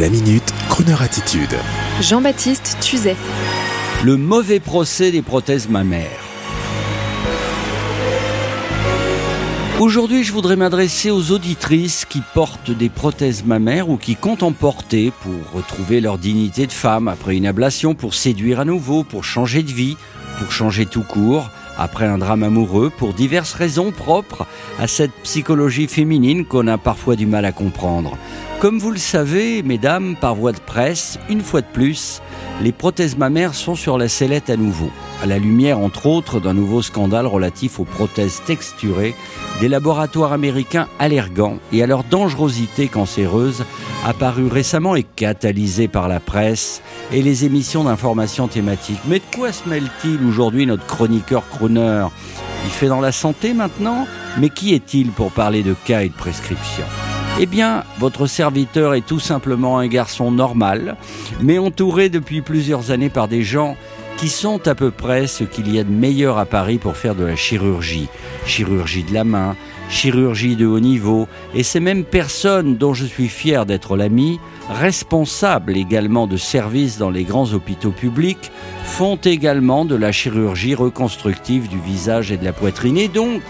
La minute, Kroneur attitude. Jean-Baptiste Tuzet. Le mauvais procès des prothèses mammaires. Aujourd'hui, je voudrais m'adresser aux auditrices qui portent des prothèses mammaires ou qui comptent en porter pour retrouver leur dignité de femme après une ablation, pour séduire à nouveau, pour changer de vie, pour changer tout court, après un drame amoureux, pour diverses raisons propres à cette psychologie féminine qu'on a parfois du mal à comprendre. Comme vous le savez, mesdames, par voie de presse, une fois de plus, les prothèses mammaires sont sur la sellette à nouveau, à la lumière entre autres d'un nouveau scandale relatif aux prothèses texturées des laboratoires américains Allergan et à leur dangerosité cancéreuse apparue récemment et catalysée par la presse et les émissions d'information thématiques. Mais de quoi se mêle-t-il aujourd'hui notre chroniqueur crooner? Il fait dans la santé maintenant? Mais qui est-il pour parler de cas et de prescriptions? Eh bien, votre serviteur est tout simplement un garçon normal, mais entouré depuis plusieurs années par des gens qui sont à peu près ce qu'il y a de meilleur à Paris pour faire de la chirurgie. Chirurgie de la main, chirurgie de haut niveau, et ces mêmes personnes dont je suis fier d'être l'ami, responsables également de services dans les grands hôpitaux publics, font également de la chirurgie reconstructive du visage et de la poitrine. Et donc,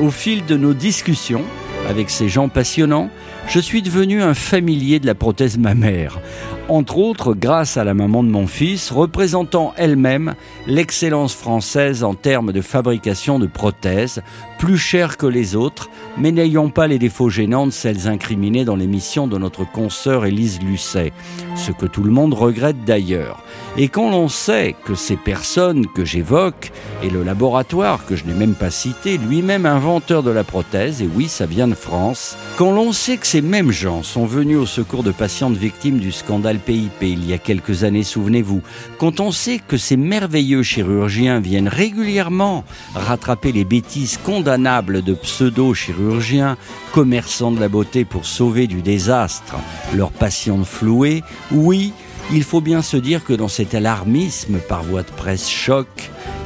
au fil de nos discussions, avec ces gens passionnants, je suis devenu un familier de la prothèse mammaire. Entre autres, grâce à la maman de mon fils, représentant elle-même l'excellence française en termes de fabrication de prothèses, plus chères que les autres, mais n'ayant pas les défauts gênants de celles incriminées dans l'émission de notre consoeur Élise Lucet, ce que tout le monde regrette d'ailleurs. Et quand l'on sait que ces personnes que j'évoque, et le laboratoire que je n'ai même pas cité, lui-même inventeur de la prothèse, et oui, ça vient de France, quand l'on sait que ces mêmes gens sont venus au secours de patientes victimes du scandale Il y a quelques années, souvenez-vous, quand on sait que ces merveilleux chirurgiens viennent régulièrement rattraper les bêtises condamnables de pseudo-chirurgiens, commerçants de la beauté pour sauver du désastre leurs patientes flouées, oui, il faut bien se dire que dans cet alarmisme par voie de presse choc,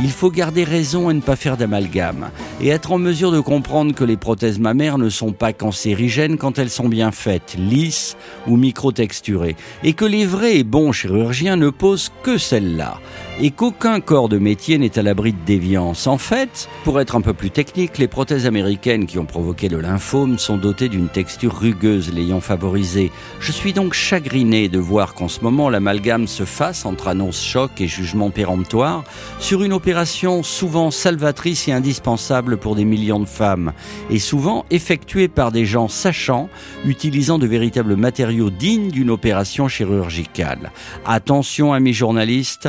il faut garder raison et ne pas faire d'amalgame, et être en mesure de comprendre que les prothèses mammaires ne sont pas cancérigènes quand elles sont bien faites, lisses ou microtexturées, et que les vrais et bons chirurgiens ne posent que celles-là, et qu'aucun corps de métier n'est à l'abri de déviance. En fait, pour être un peu plus technique, les prothèses américaines qui ont provoqué le lymphome sont dotées d'une texture rugueuse l'ayant favorisé. Je suis donc chagriné de voir qu'en ce moment l'amalgame se fasse entre annonce choc et jugement péremptoire sur une opération souvent salvatrice et indispensable pour des millions de femmes, et souvent effectuée par des gens sachants, utilisant de véritables matériaux dignes d'une opération chirurgicale. Attention, amis journalistes,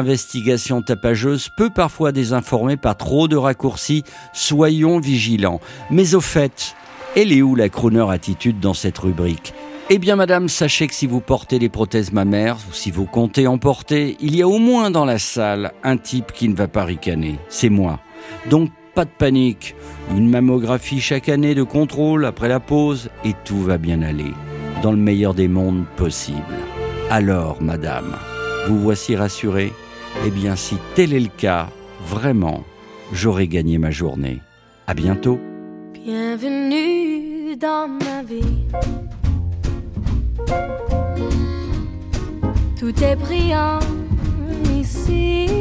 l'investigation tapageuse peut parfois désinformer par trop de raccourcis, soyons vigilants. Mais au fait, elle est où la crooner attitude dans cette rubrique? Eh bien, madame, sachez que si vous portez des prothèses mammaires, ou si vous comptez en porter, il y a au moins dans la salle un type qui ne va pas ricaner. C'est moi. Donc, pas de panique. Une mammographie chaque année de contrôle après la pause, et tout va bien aller. Dans le meilleur des mondes possible. Alors, madame, vous voici rassurée? Eh bien, si tel est le cas, vraiment, j'aurai gagné ma journée. À bientôt. Bienvenue dans ma vie. Tout est brillant ici.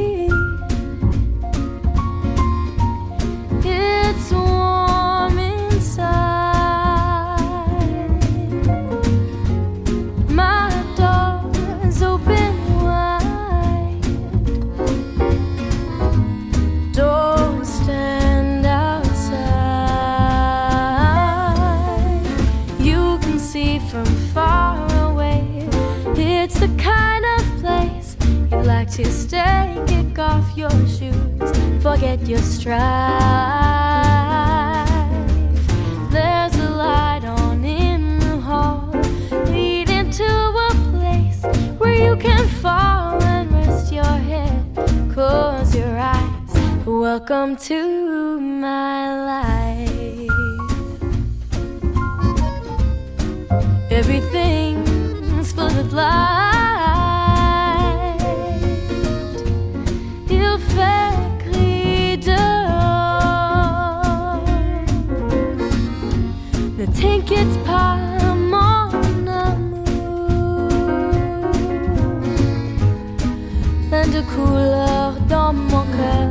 To stay. Kick off your shoes, forget your strife. There's a light on in the hall, leading to a place where you can fall and rest your head. Close your eyes. Welcome to my life. Everything's full of light. couleur dans mon cœur.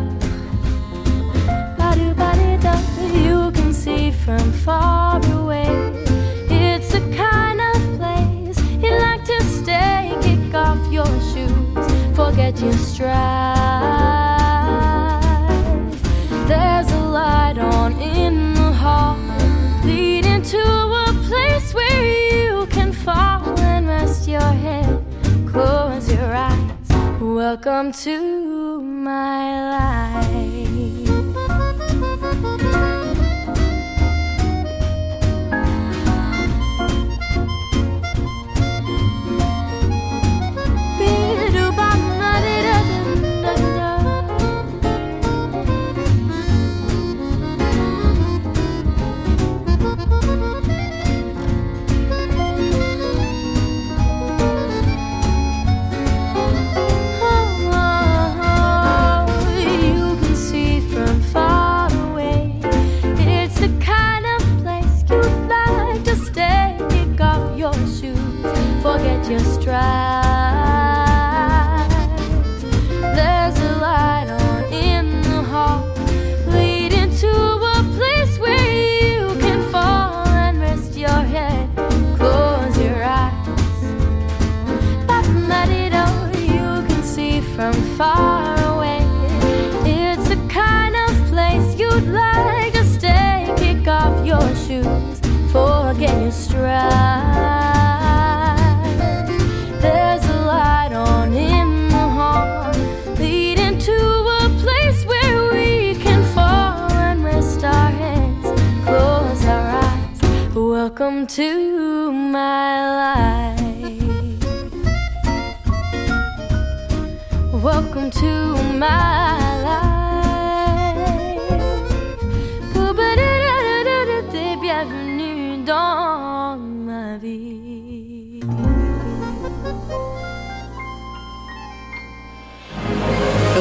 You can see from far away. Welcome to my life. try. come to my life. Welcome to my